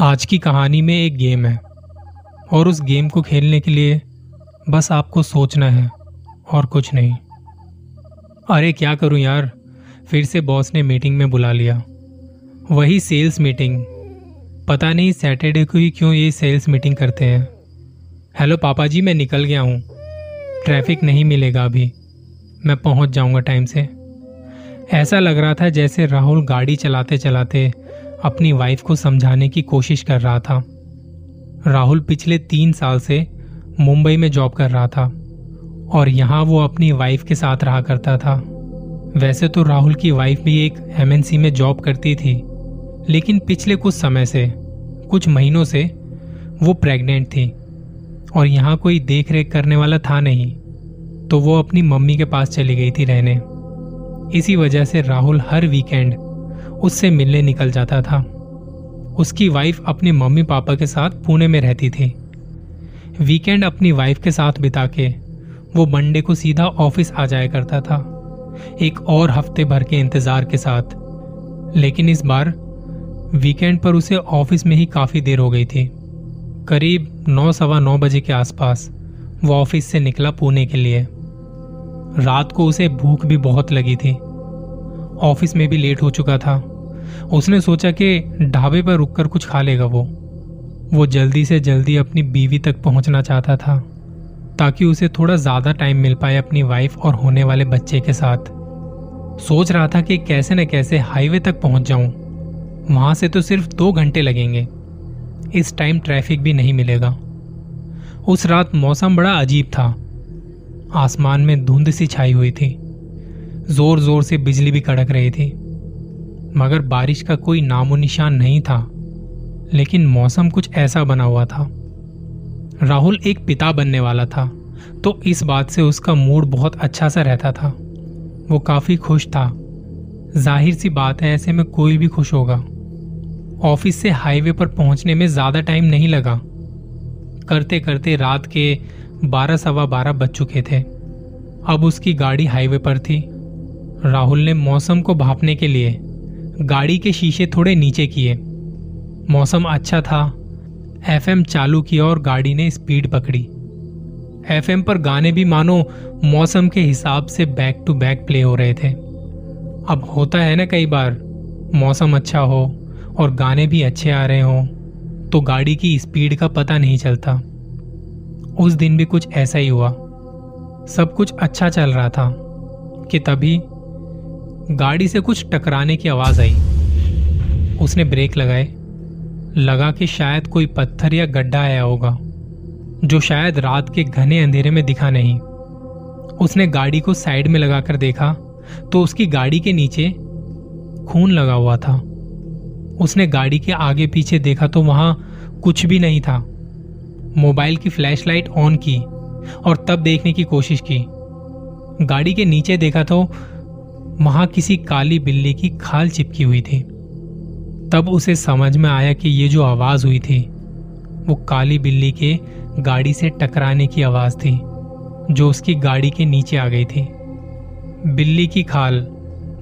आज की कहानी में एक गेम है, और उस गेम को खेलने के लिए बस आपको सोचना है और कुछ नहीं। अरे क्या करूँ यार, फिर से बॉस ने मीटिंग में बुला लिया। वही सेल्स मीटिंग पता नहीं सैटरडे को ही क्यों ये सेल्स मीटिंग करते हैं। हेलो पापा जी, मैं निकल गया हूँ। ट्रैफ़िक नहीं मिलेगा अभी। मैं पहुँच जाऊँगा टाइम से। ऐसा लग रहा था जैसे राहुल गाड़ी चलाते चलाते अपनी वाइफ को समझाने की कोशिश कर रहा था। राहुल पिछले तीन साल से मुंबई में जॉब कर रहा था और यहाँ वो अपनी वाइफ के साथ रहा करता था। वैसे तो राहुल की वाइफ भी एक एमएनसी में जॉब करती थी, लेकिन पिछले कुछ समय से, कुछ महीनों से वो प्रेग्नेंट थी और यहाँ कोई देख रेख करने वाला था नहीं तो वो अपनी मम्मी के पास चली गई थी रहने। इसी वजह से राहुल हर वीकेंड उससे मिलने निकल जाता था। उसकी वाइफ अपने मम्मी पापा के साथ पुणे में रहती थी। वीकेंड अपनी वाइफ के साथ बिता के वो मंडे को सीधा ऑफ़िस आ जाया करता था। एक और हफ़्ते भर के इंतज़ार के साथ। लेकिन इस बार वीकेंड पर उसे ऑफ़िस में ही काफ़ी देर हो गई थी। करीब नौ सवा नौ बजे के आसपास वो ऑफ़िस से निकला पुणे के लिए। रात को उसे भूख भी बहुत लगी थी। ऑफ़िस में भी लेट हो चुका था। उसने सोचा कि ढाबे पर रुककर कुछ खा लेगा वो। वो जल्दी से जल्दी अपनी बीवी तक पहुँचना चाहता था, ताकि उसे थोड़ा ज़्यादा टाइम मिल पाए अपनी वाइफ और होने वाले बच्चे के साथ। सोच रहा था कि कैसे न कैसे हाईवे तक पहुँच जाऊँ। वहाँ से तो सिर्फ़ दो घंटे लगेंगे। इस टाइम ट्रैफ़िक भी नहीं मिलेगा। उस रात मौसम बड़ा अजीब था। आसमान में धुंध सी छाई हुई थी। ज़ोर ज़ोर से बिजली भी कड़क रही थी। मगर बारिश का कोई नामो निशान नहीं था, लेकिन मौसम कुछ ऐसा बना हुआ था। राहुल एक पिता बनने वाला था तो इस बात से उसका मूड बहुत अच्छा सा रहता था। वो काफ़ी खुश था। ज़ाहिर सी बात है, ऐसे में कोई भी खुश होगा। ऑफ़िस से हाईवे पर पहुँचने में ज़्यादा टाइम नहीं लगा। करते करते रात के बारह सवा बारह बज चुके थे। अब उसकी गाड़ी हाईवे पर थी। राहुल ने मौसम को भापने के लिए गाड़ी के शीशे थोड़े नीचे किए। मौसम अच्छा था। एफएम चालू किया और गाड़ी ने स्पीड पकड़ी। एफएम पर गाने भी मानो मौसम के हिसाब से बैक टू बैक प्ले हो रहे थे। अब होता है ना कई बार, मौसम अच्छा हो और गाने भी अच्छे आ रहे हो तो गाड़ी की स्पीड का पता नहीं चलता। उस दिन भी कुछ ऐसा ही हुआ। सब कुछ अच्छा चल रहा था, कि तभी गाड़ी से कुछ टकराने की आवाज़ आई। उसने ब्रेक लगाए। लगा कि शायद कोई पत्थर या गड्ढा आया होगा, जो शायद रात के घने अंधेरे में दिखा नहीं। उसने गाड़ी को साइड में लगाकर देखा तो उसकी गाड़ी के नीचे खून लगा हुआ था। उसने गाड़ी के आगे पीछे देखा तो वहाँ कुछ भी नहीं था। मोबाइल की फ्लैशलाइट ऑन की और तब देखने की कोशिश की। गाड़ी के नीचे देखा तो वहाँ किसी काली बिल्ली की खाल चिपकी हुई थी। तब उसे समझ में आया कि ये जो आवाज़ हुई थी, वो काली बिल्ली के गाड़ी से टकराने की आवाज़ थी, जो उसकी गाड़ी के नीचे आ गई थी। बिल्ली की खाल,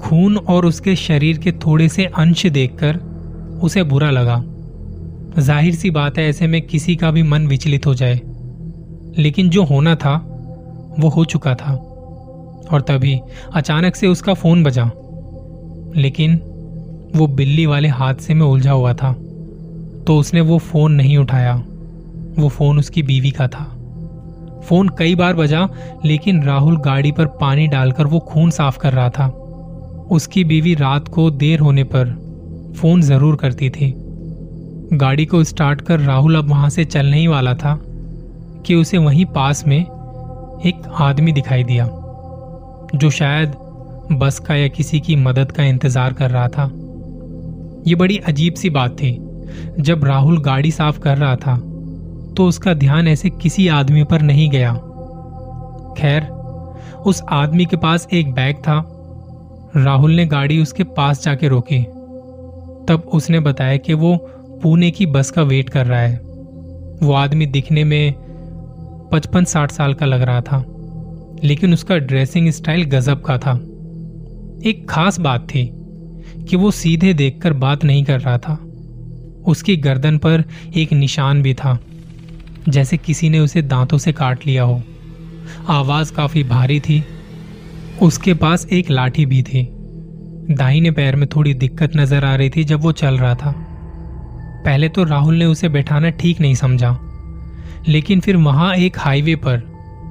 खून और उसके शरीर के थोड़े से अंश देखकर उसे बुरा लगा। ज़ाहिर सी बात है, ऐसे में किसी का भी मन विचलित हो जाए। लेकिन जो होना था, वो हो चुका था। और तभी अचानक से उसका फ़ोन बजा। लेकिन वो बिल्ली वाले हादसे में उलझा हुआ था तो उसने वो फ़ोन नहीं उठाया। वो फ़ोन उसकी बीवी का था। फ़ोन कई बार बजा, लेकिन राहुल गाड़ी पर पानी डालकर वो खून साफ़ कर रहा था। उसकी बीवी रात को देर होने पर फ़ोन ज़रूर करती थी। गाड़ी को स्टार्ट कर राहुल अब वहाँ से चलने ही वाला था, कि उसे वहीं पास में एक आदमी दिखाई दिया। जो शायद बस का या किसी की मदद का इंतज़ार कर रहा था। ये बड़ी अजीब सी बात थी। जब राहुल गाड़ी साफ़ कर रहा था तो उसका ध्यान ऐसे किसी आदमी पर नहीं गया। खैर, उस आदमी के पास एक बैग था। राहुल ने गाड़ी उसके पास जाके रोकी। तब उसने बताया कि वो पुणे की बस का वेट कर रहा है। वो आदमी दिखने में पचपन साठ साल का लग रहा था। लेकिन उसका ड्रेसिंग स्टाइल गजब का था। एक खास बात थी कि वो सीधे देखकर बात नहीं कर रहा था। उसकी गर्दन पर एक निशान भी था, जैसे किसी ने उसे दांतों से काट लिया हो। आवाज़ काफ़ी भारी थी। उसके पास एक लाठी भी थी। दाहिने पैर में थोड़ी दिक्कत नज़र आ रही थी जब वो चल रहा था। पहले तो राहुल ने उसे बैठाना ठीक नहीं समझा, लेकिन फिर वहाँ एक हाईवे पर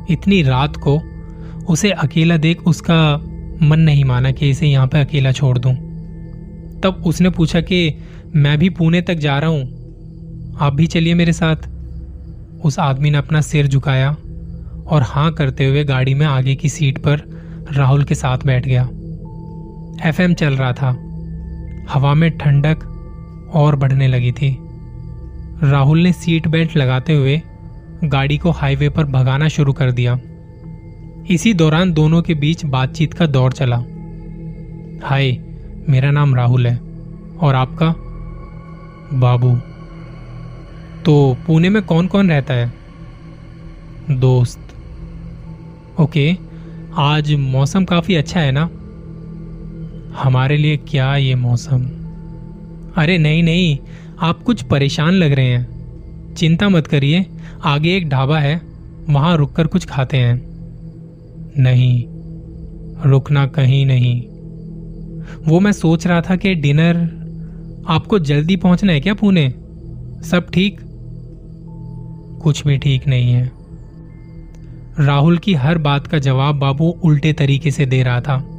इतनी रात को उसे अकेला देख उसका मन नहीं माना कि इसे यहाँ पर अकेला छोड़ दूँ। तब उसने पूछा कि, मैं भी पुणे तक जा रहा हूँ। आप भी चलिए मेरे साथ? उस आदमी ने अपना सिर झुकाया और हाँ करते हुए गाड़ी में आगे की सीट पर राहुल के साथ बैठ गया। एफएम चल रहा था। हवा में ठंडक और बढ़ने लगी थी। राहुल ने सीट बेल्ट लगाते हुए गाड़ी को हाईवे पर भगाना शुरू कर दिया। इसी दौरान दोनों के बीच बातचीत का दौर चला। हाय, मेरा नाम राहुल है, और आपका? बाबू। तो पुणे में कौन कौन रहता है? दोस्त। ओके, आज मौसम काफ़ी अच्छा है ना? हमारे लिए क्या ये मौसम? अरे नहीं नहीं, आप कुछ परेशान लग रहे हैं। चिंता मत करिए, आगे एक ढाबा है, वहाँ रुककर कुछ खाते हैं। नहीं, रुकना कहीं नहीं। वो मैं सोच रहा था कि डिनर आपको जल्दी पहुँचना है क्या पुणे? सब ठीक? कुछ भी ठीक नहीं है। राहुल की हर बात का जवाब बाबू उल्टे तरीके से दे रहा था।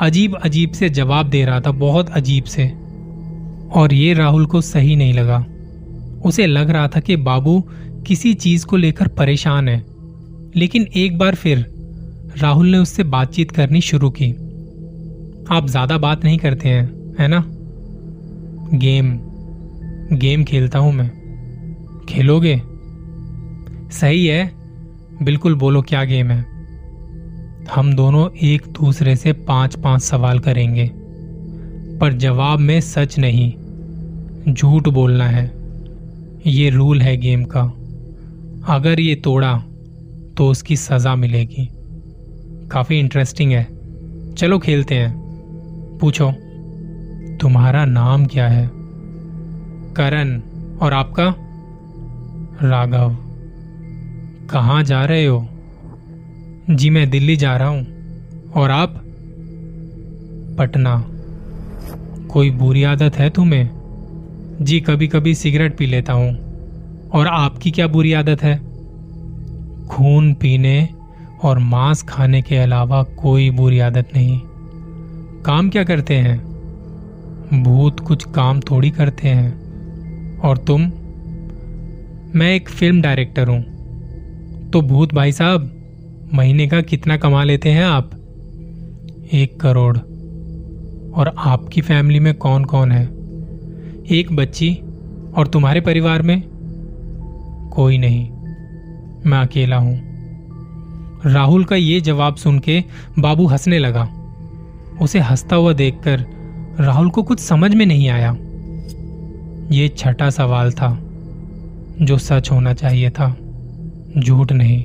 अजीब अजीब से जवाब दे रहा था, बहुत अजीब से। और ये राहुल को सही नहीं लगा। उसे लग रहा था कि बाबू किसी चीज़ को लेकर परेशान है। लेकिन एक बार फिर राहुल ने उससे बातचीत करनी शुरू की। आप ज़्यादा बात नहीं करते हैं, है ना? गेम गेम खेलता हूँ मैं। खेलोगे? सही है। बिल्कुल बोलो क्या गेम है। हम दोनों एक दूसरे से पाँच पाँच सवाल करेंगे। पर जवाब में सच नहीं, झूठ बोलना है। ये रूल है गेम का। अगर ये तोड़ा तो उसकी सजा मिलेगी। काफ़ी इंटरेस्टिंग है। चलो खेलते हैं। पूछो, तुम्हारा नाम क्या है? करण। और आपका? राघव। कहाँ जा रहे हो? जी, मैं दिल्ली जा रहा हूँ। और आप? पटना। कोई बुरी आदत है तुम्हें? जी कभी कभी सिगरेट पी लेता हूँ। और आपकी क्या बुरी आदत है? खून पीने और मांस खाने के अलावा कोई बुरी आदत नहीं। काम क्या करते हैं? भूत कुछ काम थोड़ी करते हैं। और तुम? मैं एक फ़िल्म डायरेक्टर हूँ। तो भूत भाई साहब, महीने का कितना कमा लेते हैं आप? एक करोड़। और आपकी फैमिली में कौन कौन है? एक बच्ची और तुम्हारे परिवार में? कोई नहीं। मैं अकेला हूँ। राहुल का ये जवाब सुन के बाबू हंसने लगा। उसे हंसता हुआ देखकर राहुल को कुछ समझ में नहीं आया। ये छठा सवाल था, जो सच होना चाहिए था। झूठ नहीं,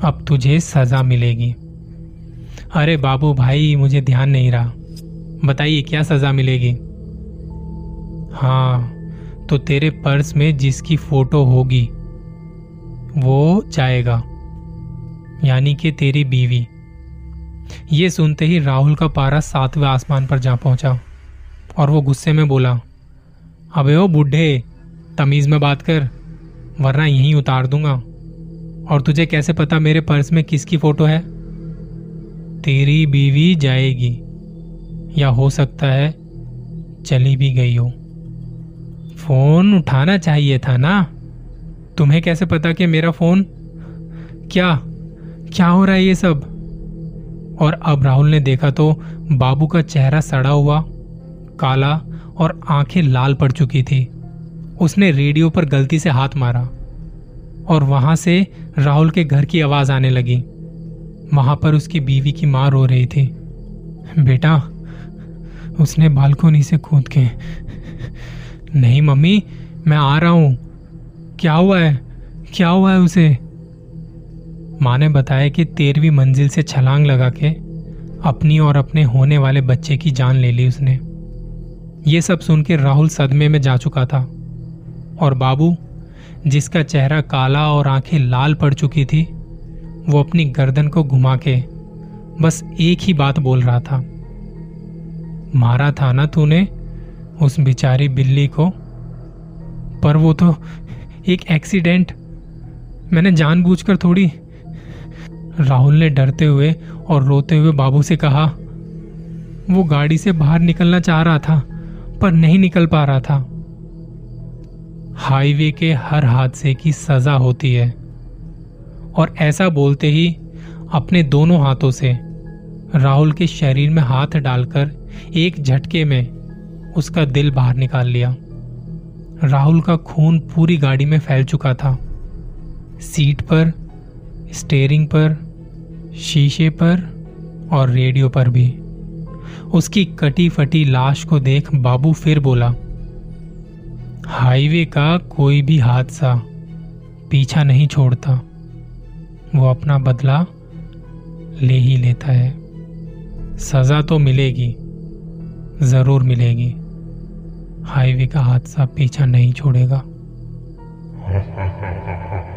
अब तुझे सजा मिलेगी। अरे बाबू भाई, मुझे ध्यान नहीं रहा। बताइए, क्या सजा मिलेगी? हाँ तो तेरे पर्स में जिसकी फ़ोटो होगी, वो जाएगा। यानी कि तेरी बीवी। ये सुनते ही राहुल का पारा सातवें आसमान पर जा पहुँचा और वो गुस्से में बोला, अबे ओ बुढ़े, तमीज में बात कर, वरना यहीं उतार दूँगा। और तुझे कैसे पता मेरे पर्स में किसकी फ़ोटो है? तेरी बीवी जाएगी, या हो सकता है चली भी गई हो। फ़ोन उठाना चाहिए था ना? तुम्हें कैसे पता कि मेरा फ़ोन क्या क्या हो रहा है ये सब? और अब राहुल ने देखा तो बाबू का चेहरा सड़ा हुआ, काला और आँखें लाल पड़ चुकी थी। उसने रेडियो पर गलती से हाथ मारा और वहाँ से राहुल के घर की आवाज़ आने लगी। वहाँ पर उसकी बीवी की माँ रो रही थी। बेटा, उसने बालकोनी से कूद के नहीं मम्मी, मैं आ रहा हूँ। क्या हुआ है? क्या हुआ है उसे? माँ ने बताया कि तेरहवीं मंजिल से छलांग लगा के अपनी और अपने होने वाले बच्चे की जान ले ली उसने। ये सब सुन के राहुल सदमे में जा चुका था और बाबू, जिसका चेहरा काला और आँखें लाल पड़ चुकी थी, वो अपनी गर्दन को घुमा के बस एक ही बात बोल रहा था। मारा था ना तूने उस बिचारी बिल्ली को? पर वो तो एक एक्सीडेंट। मैंने जानबूझकर थोड़ी राहुल ने डरते हुए और रोते हुए बाबू से कहा, वो गाड़ी से बाहर निकलना चाह रहा था, पर नहीं निकल पा रहा था। हाईवे के हर हादसे की सजा होती है, और ऐसा बोलते ही अपने दोनों हाथों से राहुल के शरीर में हाथ डालकर एक झटके में उसका दिल बाहर निकाल लिया। राहुल का खून पूरी गाड़ी में फैल चुका था। सीट पर स्टेयरिंग पर, शीशे पर और रेडियो पर भी। उसकी कटी फटी लाश को देख बाबू फिर बोला, हाईवे का कोई भी हादसा पीछा नहीं छोड़ता। वो अपना बदला ले ही लेता है। सजा तो मिलेगी, ज़रूर मिलेगी। हाईवे का हादसा पीछा नहीं छोड़ेगा।